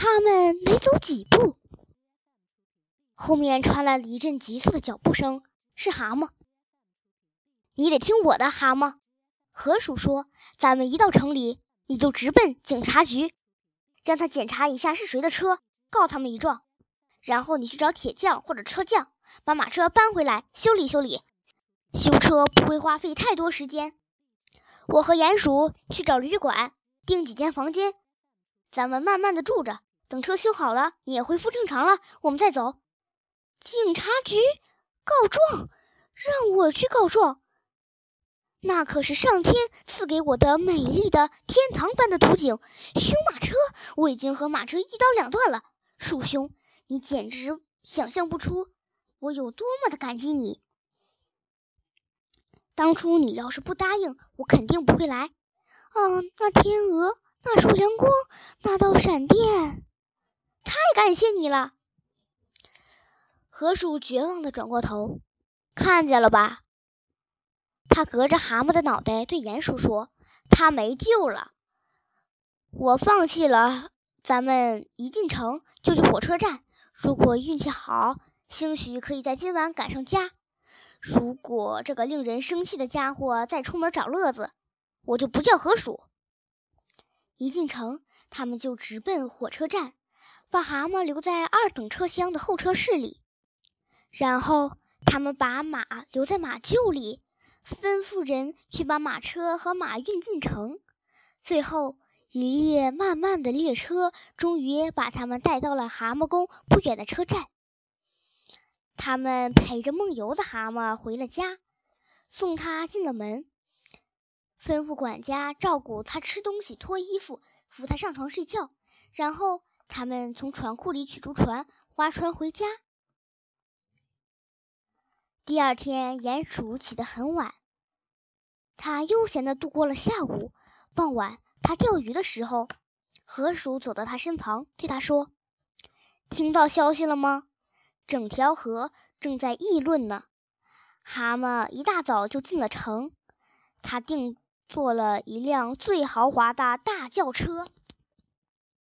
他们没走几步，后面传来了一阵急促的脚步声，是蛤蟆。你得听我的，蛤蟆。河鼠说：“咱们一到城里，你就直奔警察局，让他检查一下是谁的车，告他们一状。然后你去找铁匠或者车匠，把马车搬回来修理修理。修车不会花费太多时间。我和鼹鼠去找旅馆订几间房间，咱们慢慢的住着。等车修好了，你也恢复正常了，我们再走。警察局告状，让我去告状。”那可是上天赐给我的美丽的天堂般的图景。修马车，我已经和马车一刀两断了。鼠兄，你简直想象不出我有多么的感激你。当初你要是不答应，我肯定不会来。啊，那天鹅，那束阳光，那道闪电，太感谢你了。河鼠绝望地转过头，看见了吧？他隔着蛤蟆的脑袋对鼹鼠说：“他没救了，我放弃了。咱们一进城就去火车站。如果运气好，兴许可以在今晚赶上家。如果这个令人生气的家伙再出门找乐子，我就不叫河鼠。”一进城，他们就直奔火车站，把蛤蟆留在二等车厢的候车室里，然后他们把马留在马厩里。吩咐人去把马车和马运进城，最后一列慢慢的列车终于把他们带到了蛤蟆宫不远的车站。他们陪着梦游的蛤蟆回了家，送他进了门，吩咐管家照顾他吃东西、脱衣服，扶他上床睡觉。然后他们从船库里取出船，划船回家。第二天，鼹鼠起得很晚。他悠闲地度过了下午。傍晚，他钓鱼的时候，河鼠走到他身旁，对他说：“听到消息了吗？整条河正在议论呢。蛤蟆一大早就进了城，他定做了一辆最豪华的大轿车。”